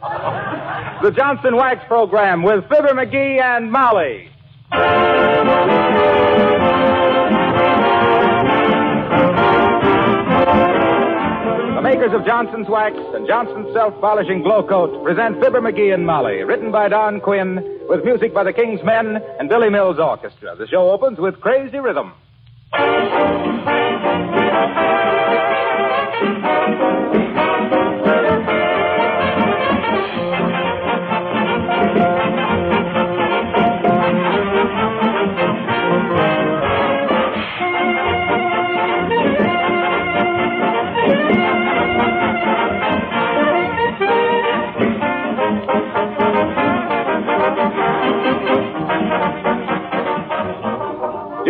the Johnson Wax Program with Fibber McGee and Molly. The makers of Johnson's Wax and Johnson's Self Polishing Glow Coat present Fibber McGee and Molly, written by Don Quinn, with music by the King's Men and Billy Mills Orchestra. The show opens with Crazy Rhythm.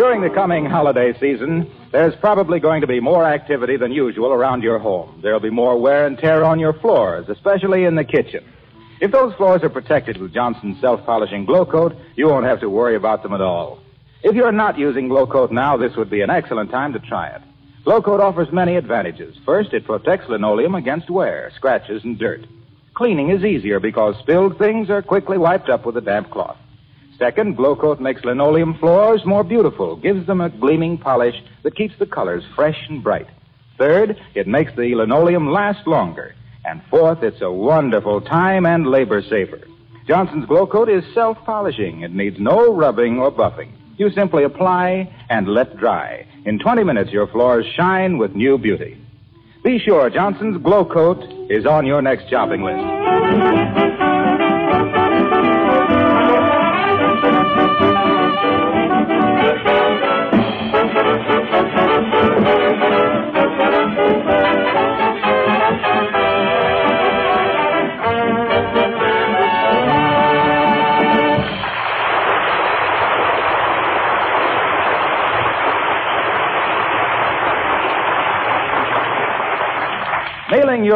During the coming holiday season, there's probably going to be more activity than usual around your home. There'll be more wear and tear on your floors, especially in the kitchen. If those floors are protected with Johnson's self-polishing glow coat, you won't have to worry about them at all. If you're not using glow coat now, this would be an excellent time to try it. Glow coat offers many advantages. First, it protects linoleum against wear, scratches, and dirt. Cleaning is easier because spilled things are quickly wiped up with a damp cloth. Second, Glow Coat makes linoleum floors more beautiful, gives them a gleaming polish that keeps the colors fresh and bright. Third, it makes the linoleum last longer. And fourth, it's a wonderful time and labor saver. Johnson's Glow Coat is self-polishing. It needs no rubbing or buffing. You simply apply and let dry. In 20 minutes, your floors shine with new beauty. Be sure Johnson's Glow Coat is on your next shopping list.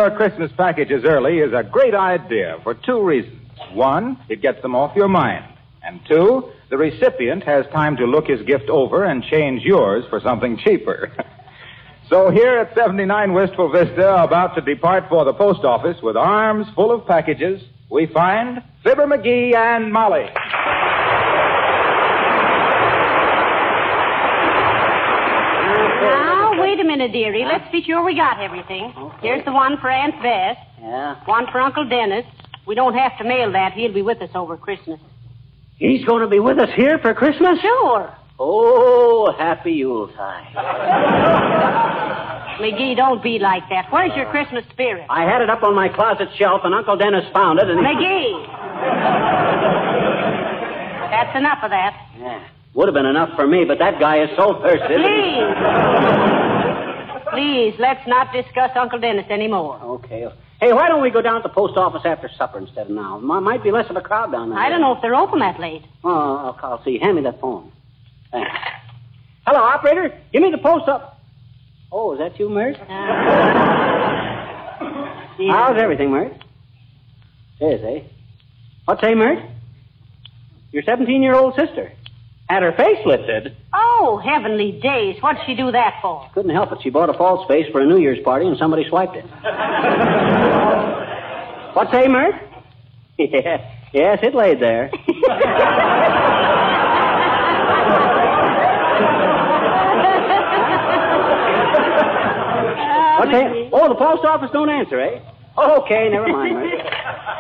Your Christmas packages early is a great idea for two reasons. One, it gets them off your mind. And two, the recipient has time to look his gift over and change yours for something cheaper. so here at 79 Wistful Vista, about to depart for the post office with arms full of packages, we find Fibber McGee and Molly. Now, wait a minute, dearie. Let's be sure we got everything. Here's the one for Aunt Bess. Yeah. One for Uncle Dennis. We don't have to mail that. He'll be with us over Christmas. He's going to be with us here for Christmas? Sure. Oh, happy Yuletide. McGee, don't be like that. Where's your Christmas spirit? I had it up on my closet shelf, and Uncle Dennis found it, and he... McGee! That's enough of that. Yeah. Would have been enough for me, but that guy is so thirsty. Please. Please, let's not discuss Uncle Dennis anymore. Okay. Hey, why don't we go down to the post office after supper instead of now? M- might be less of a crowd down there. I don't know if they're open that late. Oh, I'll, I'll see. Hand me that phone. Thanks. Hello, operator. Give me the post up. Oh, is that you, Myrt? How's everything, Myrt? Is, eh? What's say, Myrt? Your 17-year-old sister. Had her face lifted. Oh, heavenly days. What'd she do that for? Couldn't help it. She bought a false face for a New Year's party, and somebody swiped it. What say, Myrt? Yeah, yes, it laid there. What say? Oh, the post office don't answer, eh? Okay, never mind, Myrt.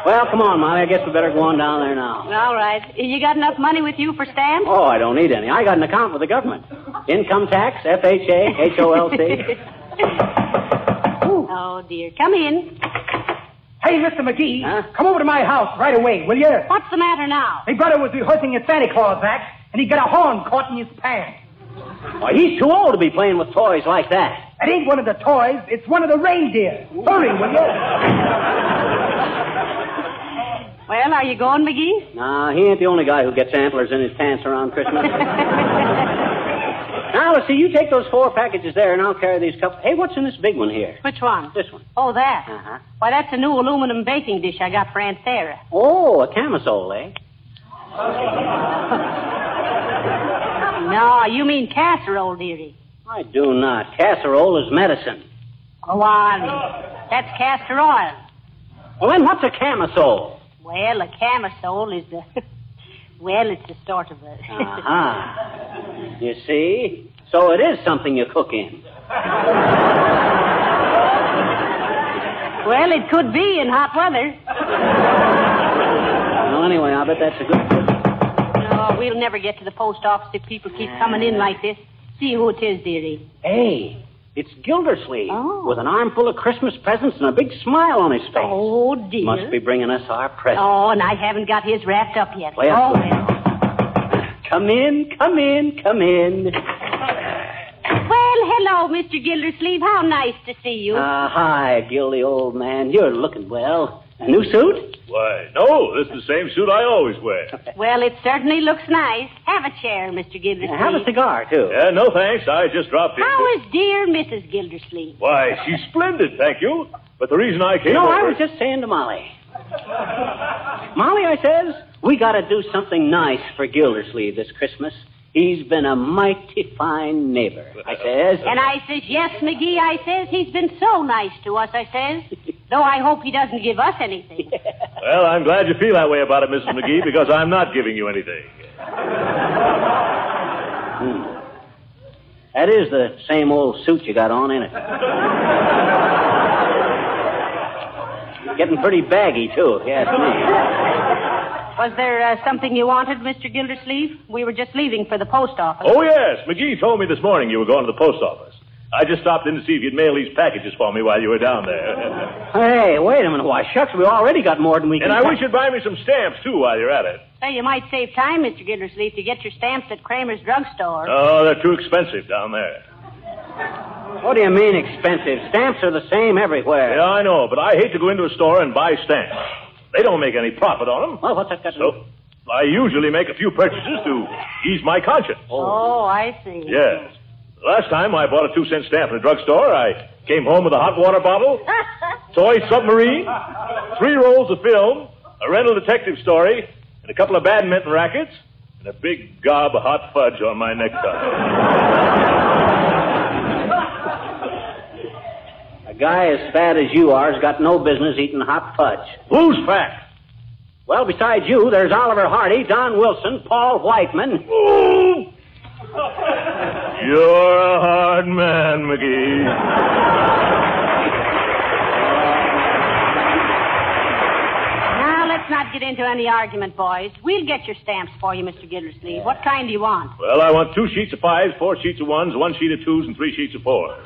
Well, come on, Molly. I guess we better go on down there now. All right. You got enough money with you for stamps? Oh, I don't need any. I got an account with the government. Income tax, FHA, HOLC. Oh, dear. Come in. Hey, Mr. McGee, Huh? come over to my house right away, will you? What's the matter now? My brother was rehearsing his Santa Claus act, and he got a horn caught in his pants. Why, he's too old to be playing with toys like that. It ain't one of the toys, it's one of the reindeer. Hurry, will you? Well, are you going, McGee? Nah, he ain't the only guy who gets antlers in his pants around Christmas. now, let's see, you take those four packages there, and I'll carry these couple. Hey, what's in this big one here? Which one? This one. Oh, that. Uh-huh. Why, that's a new aluminum baking dish I got for Aunt Sarah. Oh, a camisole, eh? No, you mean casserole, dearie. I do not. Casserole is medicine. Go on. That's castor oil. Well, then what's a camisole? Well, a camisole is the. well, it's a sort of a. Uh-huh. You see? So it is something you cook in. well, it could be in hot weather. Well, anyway, I bet that's a good. No, we'll never get to the post office if people keep coming in like this. See who it is, dearie. Hey, it's Gildersleeve Oh. with an armful of Christmas presents and a big smile on his face. Oh, dear. Must be bringing us our presents. Oh, and I haven't got his wrapped up yet. Well, oh, well. Come in, come in, come in. Well, hello, Mr. Gildersleeve. How nice to see you. Uh, hi, Gildy, old man. You're looking well. A new suit? Why, no, this is the same suit I always wear. well, it certainly looks nice. Have a chair, Mr. Gildersleeve. Have a cigar, too. Yeah, no thanks. I just dropped in. How is dear Mrs. Gildersleeve? Why, she's splendid, thank you. But the reason I came. No, know, I was just saying to Molly. Molly, I says, we got to do something nice for Gildersleeve this Christmas. He's been a mighty fine neighbor, I says. And I says, yes, McGee, I says, he's been so nice to us, I says. Though I hope he doesn't give us anything. Well, I'm glad you feel that way about it, Mrs. McGee, because I'm not giving you anything. That is the same old suit you got on, ain't it? Getting pretty baggy, too, if you ask me. Was there uh, something you wanted, Mr. Gildersleeve? We were just leaving for the post office. Oh, yes, McGee told me this morning you were going to the post office. I just stopped in to see if you'd mail these packages for me while you were down there. Hey, wait a minute. Why, shucks, we already got more than we can... and I wish you'd buy me some stamps, too, while you're at it. Say, you might save time, Mr. Gildersleeve, to get your stamps at Kramer's drugstore. Oh, they're too expensive down there. What do you mean expensive? Stamps are the same everywhere. Yeah, I know, but I hate to go into a store and buy stamps. They don't make any profit on them. Well, what's that got to do? So I usually make a few purchases to ease my conscience. Oh, oh I see. Yes. Last time I bought a two cent stamp in a drugstore, I came home with a hot water bottle, toy submarine, three rolls of film, a rental detective story, and a couple of badminton rackets, and a big gob of hot fudge on my necktie. A guy as fat as you are has got no business eating hot fudge. Who's fat? Well, besides you, there's Oliver Hardy, Don Wilson, Paul Whiteman. Ooh! You're a hard man, McGee. Now, let's not get into any argument, boys. We'll get your stamps for you, Mr. Gildersleeve. What kind do you want? Well, I want two sheets of fives, four sheets of ones, one sheet of twos, and three sheets of fours.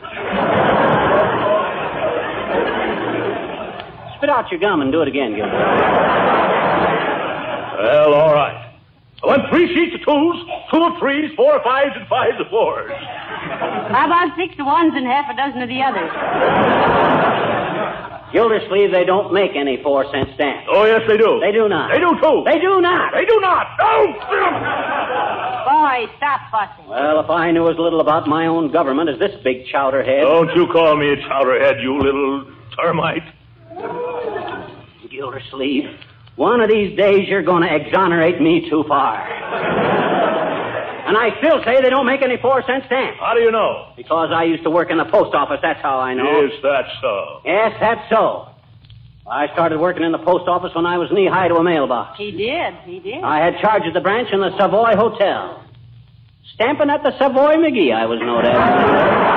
Spit out your gum and do it again, Gilbert. Well, all right. Oh, I want three sheets of twos, two of threes, four of fives, and fives of fours. How about six of ones and half a dozen of the others? Gildersleeve, they don't make any four cent stamps. Oh, yes, they do. They do not. They do, too. They do not. They do not. No! Boys, stop fussing. Well, if I knew as little about my own government as this big chowderhead. Don't you call me a chowderhead, you little termite. Gildersleeve, one of these days you're going to exonerate me too far. and I still say they don't make any four cent stamps. How do you know? Because I used to work in the post office, that's how I know. Is that so? Yes, that's so. I started working in the post office when I was knee high to a mailbox. He did. He did. I had charge of the branch in the Savoy Hotel. Stamping at the Savoy McGee, I was known as.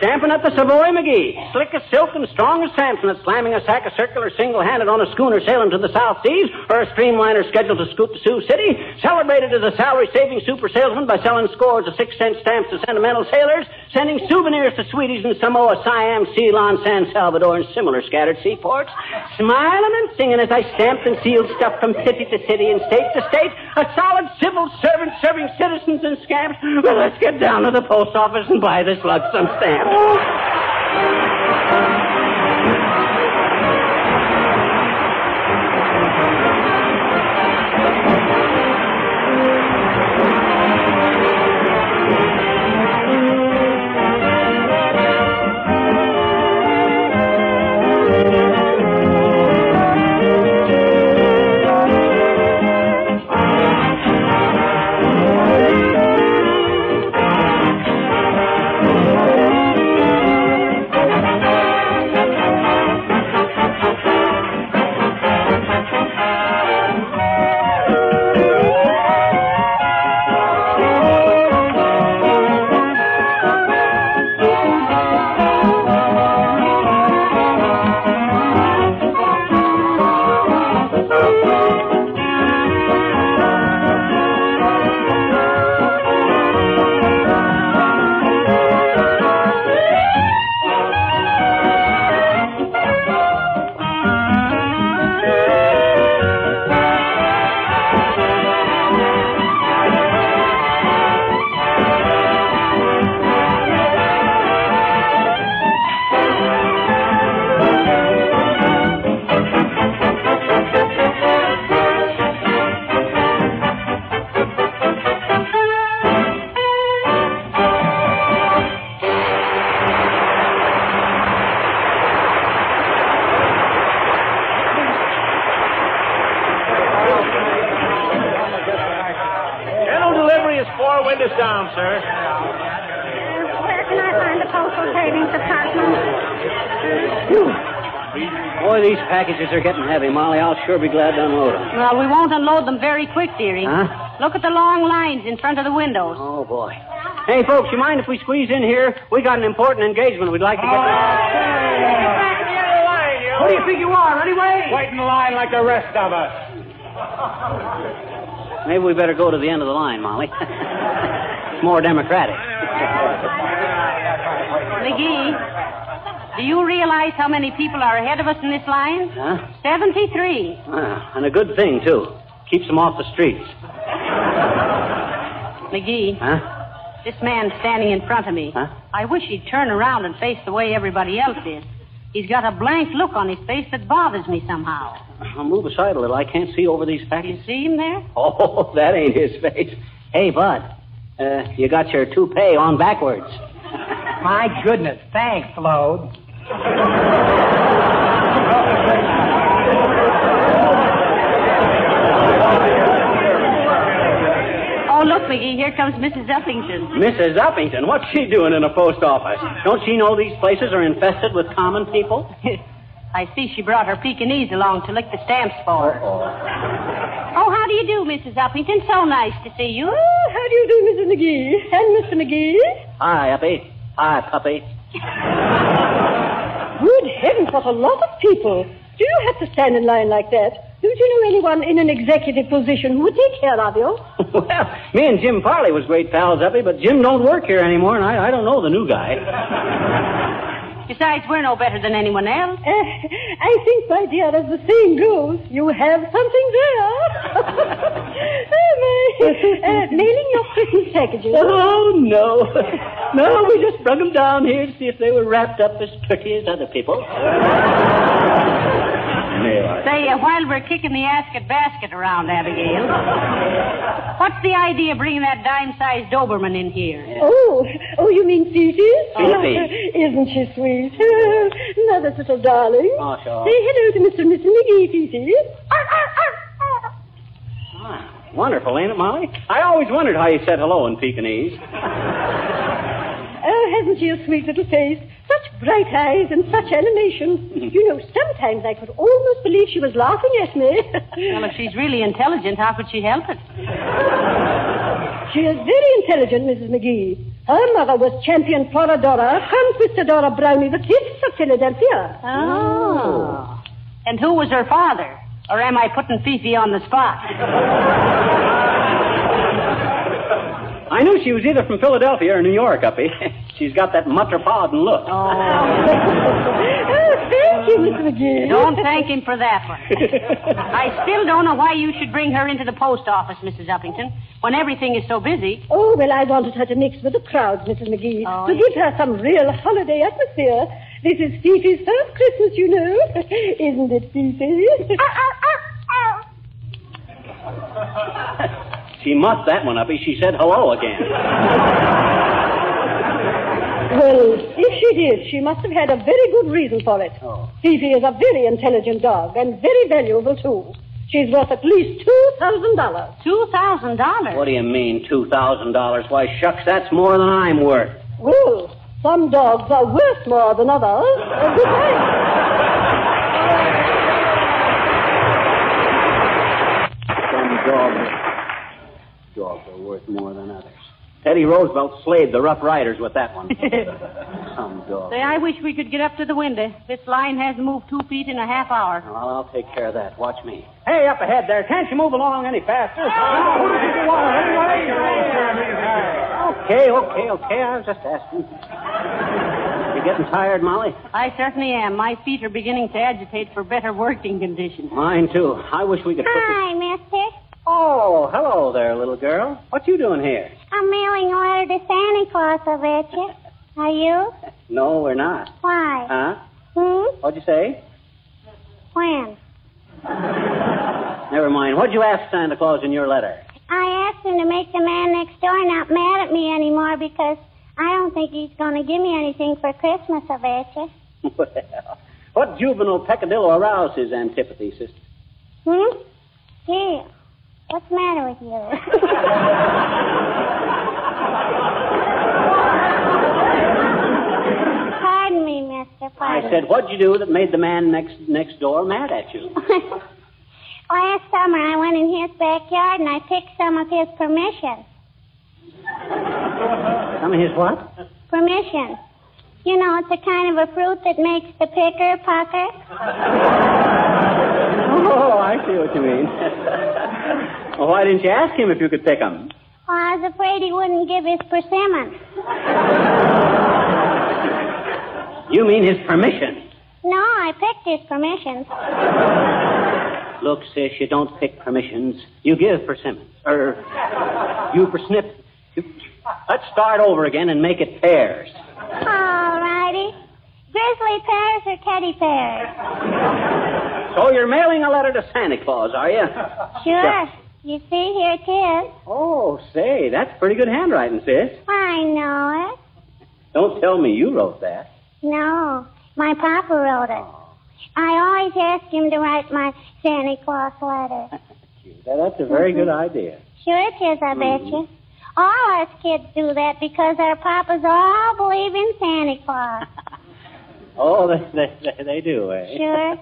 Stamping at the Savoy McGee. Slick as silk and strong as Samson at slamming a sack of circular single-handed on a schooner sailing to the South Seas or a streamliner scheduled to scoot to Sioux City. Celebrated as a salary-saving super salesman by selling scores of six-cent stamps to sentimental sailors, sending souvenirs to sweeties in Samoa, Siam, Ceylon, San Salvador, and similar scattered seaports. Smiling and singing as I stamped and sealed stuff from city to city and state to state. A solid civil servant serving citizens and scamps. Well, let's get down to the post office and buy this lug some savings department? Boy, these packages are getting heavy, Molly. I'll sure be glad to unload them. Well, we won't unload them very quick, dearie. Huh? Look at the long lines in front of the windows. Oh, boy. Hey, folks, you mind if we squeeze in here? We got an important engagement we'd like to get Who do you think you are, anyway? Wait in line like the rest of us. Maybe we better go to the end of the line, Molly. it's more democratic. McGee, do you realize how many people are ahead of us in this line? Huh? 73. Ah, and a good thing, too. Keeps them off the streets. McGee, Huh? this man standing in front of me. Huh? I wish he'd turn around and face the way everybody else is. He's got a blank look on his face that bothers me somehow. I'll move aside a little. I can't see over these You see him there? Oh, that ain't his face. Hey, Bud, uh, you got your toupee on backwards. My goodness. Thanks, Load. Oh, look, McGee, here comes Mrs. Uppington. Mrs. Uppington, what's she doing in a post office? Don't she know these places are infested with common people? I see she brought her Pekingese along to lick the stamps for her. Oh, how do you do, Mrs. Uppington? So nice to see you. Oh, how do you do, Mrs. McGee? And Mr. McGee? Hi, Uppy. Hi, puppy. Good heavens, what a lot of people. Do you have to stand in line like that? Don't you know anyone in an executive position who would take care of you? well, me and Jim Farley was great pals, Uppy, but Jim don't work here anymore, and I, I don't know the new guy. Besides, we're no better than anyone else. Uh, I think, my dear, as the saying goes, you have something there. oh, my. Uh, mailing your Christmas packages. Oh, no. No, we just brung them down here to see if they were wrapped up as pretty as other people. Say, uh, while we're kicking the asket basket around, Abigail, what's the idea of bringing that dime-sized Doberman in here? Oh, oh, you mean Fifi? Fifi. Isn't she sweet? Oh, Mother's little darling. Oh, sure. Say hello to Mr. and Mrs. McGee, Fifi. Ah, wonderful, ain't it, Molly? I always wondered how you said hello in Pekingese. Oh, hasn't she a sweet little face? Such bright eyes and such animation. You know, sometimes I could almost believe she was laughing at me. Well, if she's really intelligent, how could she help it? she is very intelligent, Mrs. McGee. Her mother was champion Floradora, Conquistadora Brownie, the fifth of Philadelphia. Oh. And who was her father? Or am I putting Fifi on the spot? I knew she was either from Philadelphia or New York, Uppy. She's got that metropolitan look. Oh. oh, thank you, Mr. McGee. Don't thank him for that one. I still don't know why you should bring her into the post office, Mrs. Uppington, when everything is so busy. Oh, well, I wanted her to mix with the crowds, Mrs. McGee, Oh, to yes. give her some real holiday atmosphere. This is Fifi's first Christmas, you know. Isn't it, Fifi? Ah, ah, ah, she muffed that one, Uppy. She said hello again. well, if she did, she must have had a very good reason for it. Oh. Fifi is a very intelligent dog and very valuable, too. She's worth at least $2,000. $2,000. What do you mean, $2,000? Why, shucks, that's more than I'm worth. Well, some dogs are worth more than others. Uh, good night. Some dogs. Dogs are worth more than others. Teddy Roosevelt slayed the Rough Riders with that one. Some dogs. Say, I wish we could get up to the window. This line hasn't moved two feet in a half hour. Well, I'll take care of that. Watch me. Hey, up ahead there. Can't you move along any faster? Okay, okay, okay. I was just asking. You getting tired, Molly? I certainly am. My feet are beginning to agitate for better working conditions. Mine, too. I wish we could put this... Hi, mister. Oh, hello there, little girl. What you doing here? I'm mailing a letter to Santa Claus, I bet you. Are you? No, we're not. Why? Huh? Hmm? What'd you say? When? Never mind. What'd you ask Santa Claus in your letter? I to make the man next door not mad at me anymore because I don't think he's going to give me anything for Christmas, I bet you. well, what juvenile peccadillo aroused his antipathy, sister? Hmm? Gee, what's the matter with you? Pardon me, mister. I said, what'd you do that made the man next next door mad at you? Last summer, I went in his backyard and I picked some of his permission. Some of his what? Permission. You know, it's a kind of a fruit that makes the picker pucker. Oh, I see what you mean. well, why didn't you ask him if you could pick 'em? Well, I was afraid he wouldn't give his persimmon. You mean his permission? No, I picked his permissions. Look, sis, you don't pick permissions. You give persimmons. Or, you persnip. You... Let's start over again and make it pears. All righty. Grizzly pears or teddy pears? So you're mailing a letter to Santa Claus, are you? Sure. You see, here it is. Oh, say, that's pretty good handwriting, sis. I know it. Don't tell me you wrote that. No, my papa wrote it. Oh. I always ask him to write my Santa Claus letter. Now, that's a very good idea. Sure it is, I bet you. All us kids do that because our papas all believe in Santa Claus. Oh, they, they, they, they do, eh? Sure.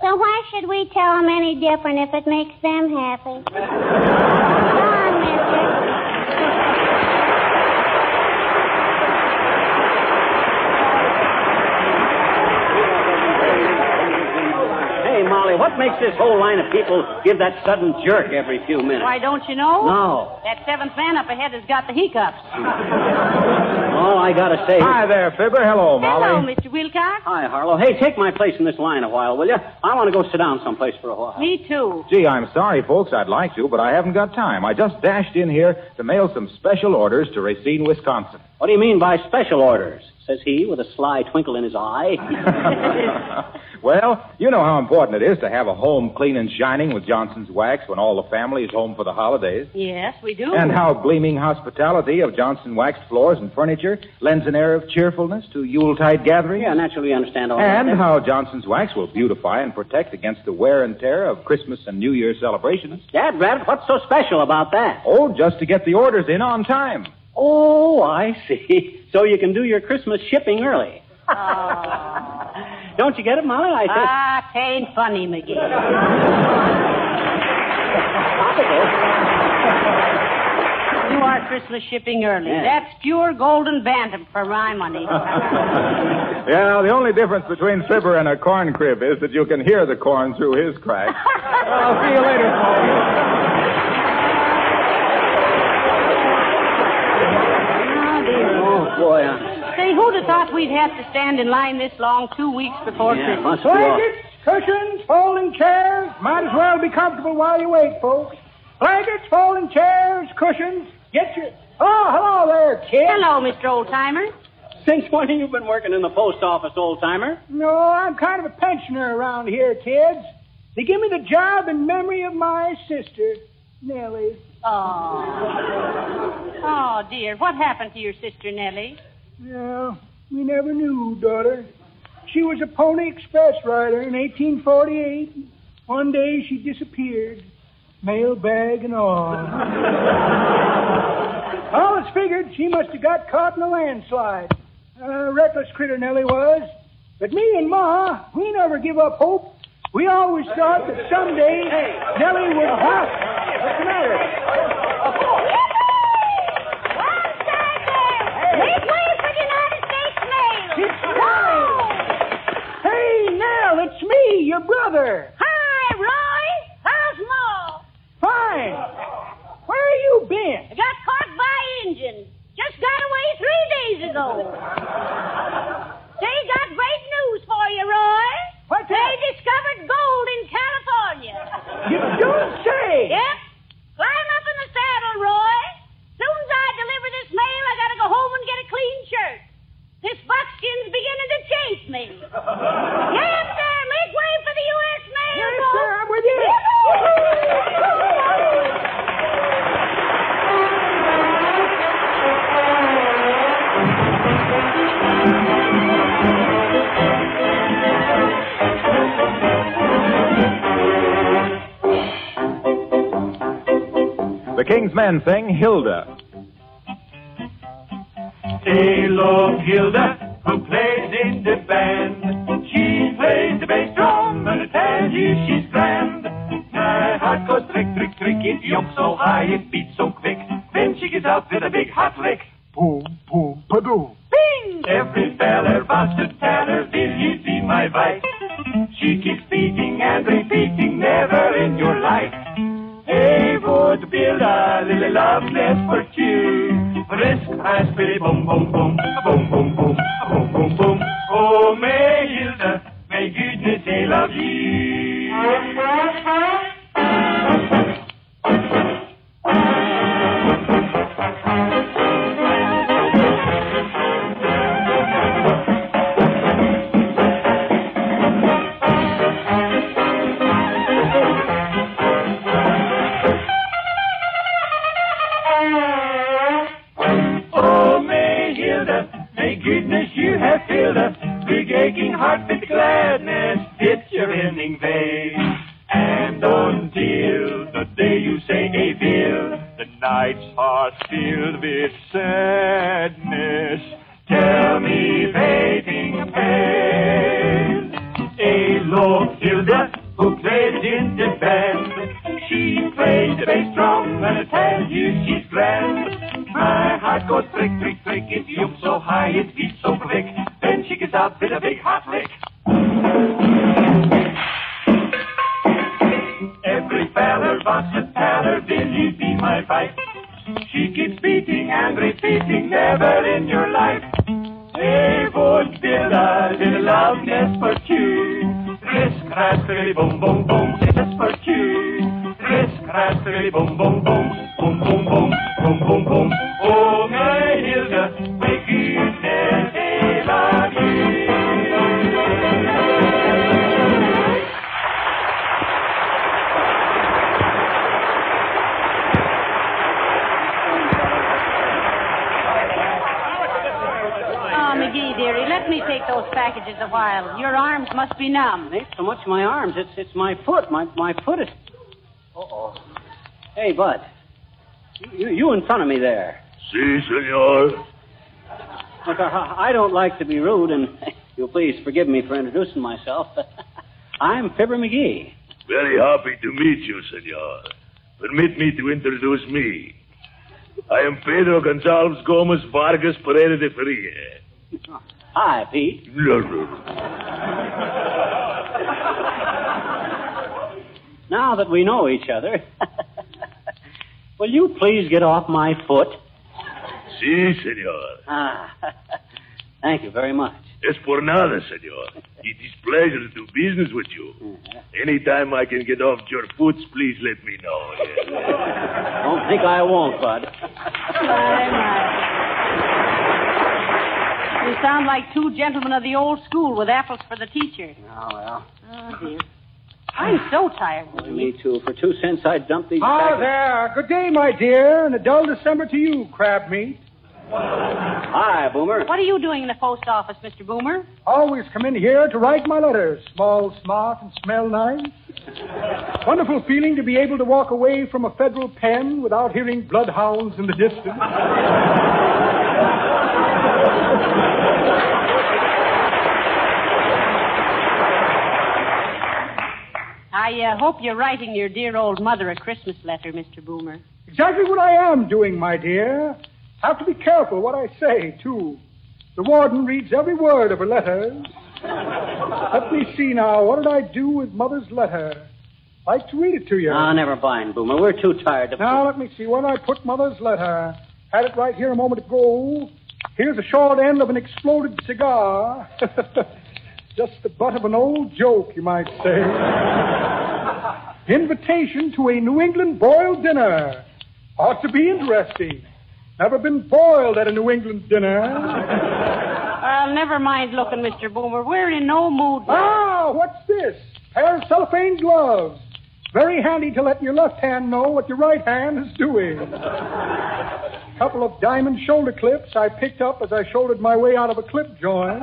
So why should we tell them any different if it makes them happy? Come on, mister. Hey, Molly, what makes this whole line of people give that sudden jerk every few minutes? Why, don't you know? No. That seventh man up ahead has got the hiccups. All I gotta say is... Hi there, Fibber. Hello, Molly. Hello, Mr. Wilcox. Hi, Harlow. Hey, take my place in this line a while, will you? I want to go sit down someplace for a while. Me too. Gee, I'm sorry, folks. I'd like to, but I haven't got time. I just dashed in here to mail some special orders to Racine, Wisconsin. What do you mean by special orders? Says he with a sly twinkle in his eye. well, you know how important it is to have a home clean and shining with Johnson's Wax when all the family is home for the holidays. Yes, we do. And how gleaming hospitality of Johnson waxed floors and furniture lends an air of cheerfulness to Yuletide gatherings. yeah, naturally we understand all And that. how Johnson's Wax will beautify and protect against the wear and tear of Christmas and New Year celebrations. Dad, Rabbit, what's so special about that? Oh, just to get the orders in on time. Oh, I see. So you can do your Christmas shipping early. Don't you get it, Molly? I said. Ah, tain't funny, McGee. You are Christmas shipping early. Yeah. That's pure golden bantam for my money. Yeah, the only difference between Fibber and a corn crib is that you can hear the corn through his crack. I'll see you later, Molly. oh, dear. Boy. I... Say, who'd have thought we'd have to stand in line this long two weeks before Yeah, Christmas? must be all- Blankets, cushions, folding chairs. Might as well be comfortable while you wait, folks. Blankets, folding chairs, cushions. Get your. Oh, hello there, kid. Hello, Mr. Oldtimer. Since when have you been working in the post office, old timer? No, I'm kind of a pensioner around here, kids. They give me the job in memory of my sister, Nellie. Oh. Oh, dear. What happened to your sister, Nellie? Well, we never knew, daughter. She was a Pony Express rider in 1848. One day she disappeared, mail bag and all. all it's figured she must have got caught in a landslide. A reckless critter Nellie was. But me and Ma, we never give up hope. We always thought that someday Nellie would what? What's the matter? Make way for the United States mail. It's. Hey, Nell, it's me, your brother. Hi, Roy. How's Ma? Fine. Where have you been? I got caught by Injun. Just got away three days ago. They got great news for you, Roy. What's They that? The King's Men sing Hilda. Alo Hilda, who plays in the band. She plays the bass drum, and I tell you she's grand. My heart goes trick, trick, trick, it jumps so high, it beats so quick. Then she gets out with a big hot lick. Boom, boom, ba-doom. Bing! Every feller wants to tell her, will you be my wife? She keeps love left for you. Risk has been Boom, boom, boom. Filled with sadness. Tell me, waiting pain. Alo Hilda, who plays in the band. She plays the bass drum, and I tell you she's grand. My heart goes trick, trick, trick. It jumps so high, it beats so quick. Then she gets out with a big hot lick. Every feller wants to tell will you be my wife? She keeps beating and repeating, never in your life. They would build a little love nest for two. Risk, raspberry, boom, boom, boom, for two. Risk, raspberry, boom, boom, boom, boom, boom, boom, boom, boom, boom. Oh, my Hilda, those packages a while. Your arms must be numb. It ain't so much my arms. It's it's my foot. My my foot is. Uh oh. Hey, Bud. You, you in front of me there. Si, senor. Look, I, I don't like to be rude, and you'll please forgive me for introducing myself. I'm Fibber McGee. Very happy to meet you, senor. Permit me to introduce me. I am Pedro Gonzalez Gomez Vargas Pereira de Faria. Hi, Pete. Now that we know each other, will you please get off my foot? Si, senor. Ah, thank you very much. Es por nada, senor. It is pleasure to do business with you. Anytime I can get off your foot, please let me know. yeah. Don't think I won't, Bud. My, my. You sound like two gentlemen of the old school with apples for the teacher. Oh, well. Oh, dear. I'm so tired. Well, Me too. For two cents, I'd dump these Ah, packets. there. Good day, my dear, and a dull December to you, crab meat. Hi, Boomer. What are you doing in the post office, Mr. Boomer? Always come in here to write my letters. Small, smart, and smell nice. Wonderful feeling to be able to walk away from a federal pen without hearing bloodhounds in the distance. I uh, hope you're writing your dear old mother a Christmas letter, Mr. Boomer. Exactly what I am doing, my dear. Have to be careful what I say, too. The warden reads every word of her letters. Let me see now. What did I do with Mother's letter? Like to read it to you. Ah, never mind, Boomer. We're too tired to. Now, let me see. Where I put Mother's letter? Had it right here a moment ago. Here's the short end of an exploded cigar. Just the butt of an old joke, you might say. Invitation to a New England boiled dinner. Ought to be interesting. Never been boiled at a New England dinner. Well, never mind looking, Mr. Boomer. We're in no mood. Ah, what's this? Pair of cellophane gloves. Very handy to let your left hand know what your right hand is doing. Couple of diamond shoulder clips I picked up as I shouldered my way out of a clip joint.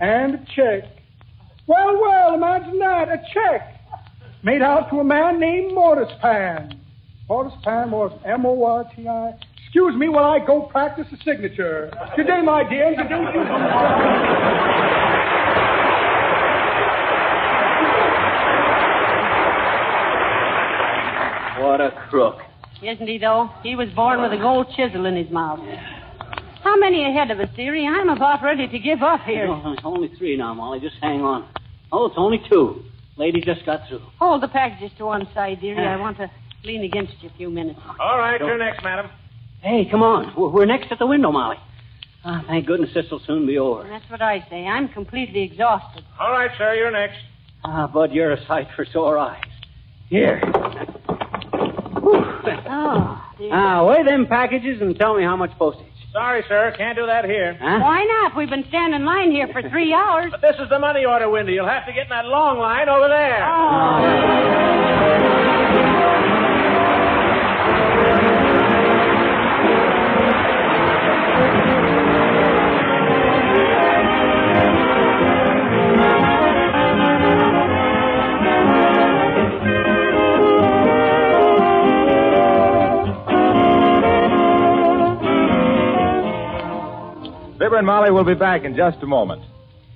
and a check. Well, well, imagine that. A check. Made out to a man named Mortis Pan. Mortis Pan was M O R T I. Excuse me while I go practice the signature. Good day, my dear. Introduce you. What a crook. Isn't he, though? He was born with a gold chisel in his mouth. How many ahead of us, dearie? I'm about ready to give up here. Oh, only three now, Molly. Just hang on. Oh, it's only two. Lady just got through. Hold the packages to one side, dearie. I want to lean against you a few minutes. All right, you're next, madam. Hey, come on. We're, we're next at the window, Molly. Ah, thank goodness this'll soon be over. That's what I say. I'm completely exhausted. All right, sir, you're next. Ah, Bud, you're a sight for sore eyes. Here. Oh, dear. Ah, weigh them packages and tell me how much postage. Sorry, sir, can't do that here. Huh? Why not? We've been standing in line here for three hours. But this is the money order window. You'll have to get in that long line over there. Oh. Fibber and Molly will be back in just a moment.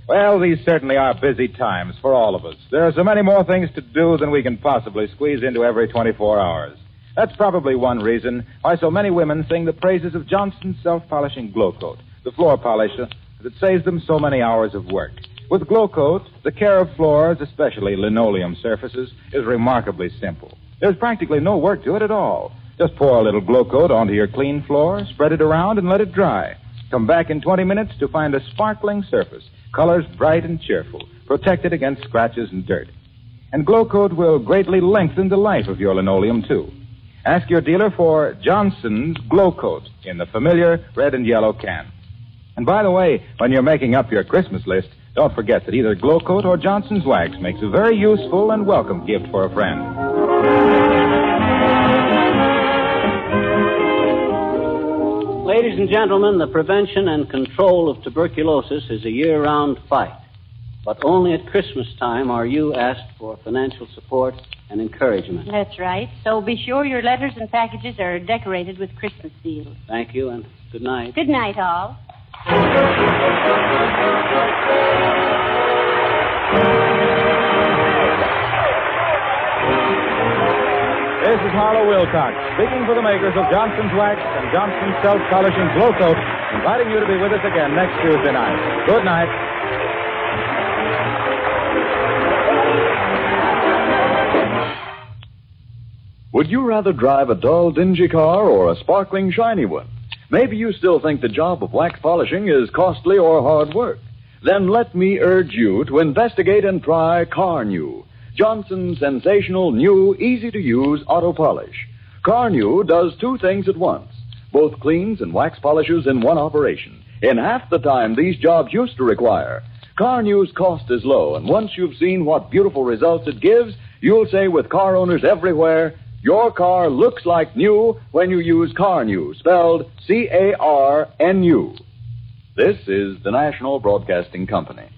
Well, these certainly are busy times for all of us. There are so many more things to do than we can possibly squeeze into every 24 hours. That's probably one reason why so many women sing the praises of Johnson's self-polishing Glow Coat, the floor polisher that saves them so many hours of work. With Glow Coat, the care of floors, especially linoleum surfaces, is remarkably simple. There's practically no work to it at all. Just pour a little Glow Coat onto your clean floor, spread it around, and let it dry. Come back in 20 minutes to find a sparkling surface, colors bright and cheerful, protected against scratches and dirt. And Glow Coat will greatly lengthen the life of your linoleum, too. Ask your dealer for Johnson's Glow Coat in the familiar red and yellow can. And by the way, when you're making up your Christmas list, don't forget that either Glow Coat or Johnson's Wax makes a very useful and welcome gift for a friend. Ladies and gentlemen, the prevention and control of tuberculosis is a year round fight. But only at Christmas time are you asked for financial support and encouragement. That's right. So be sure your letters and packages are decorated with Christmas seals. Thank you and good night. Good night, all. Is Harlow Wilcox, speaking for the makers of Johnson's Wax and Johnson's Self-Polishing Glow Coat, inviting you to be with us again next Tuesday night. Good night. Would you rather drive a dull, dingy car or a sparkling, shiny one? Maybe you still think the job of wax polishing is costly or hard work. Then let me urge you to investigate and try Carnu, Johnson's sensational, new, easy to use auto polish. Carnu does two things at once both cleans and wax polishes in one operation, in half the time these jobs used to require. Carnu's cost is low, and once you've seen what beautiful results it gives, you'll say with car owners everywhere, your car looks like new when you use Carnu, spelled C A R N U. This is the National Broadcasting Company.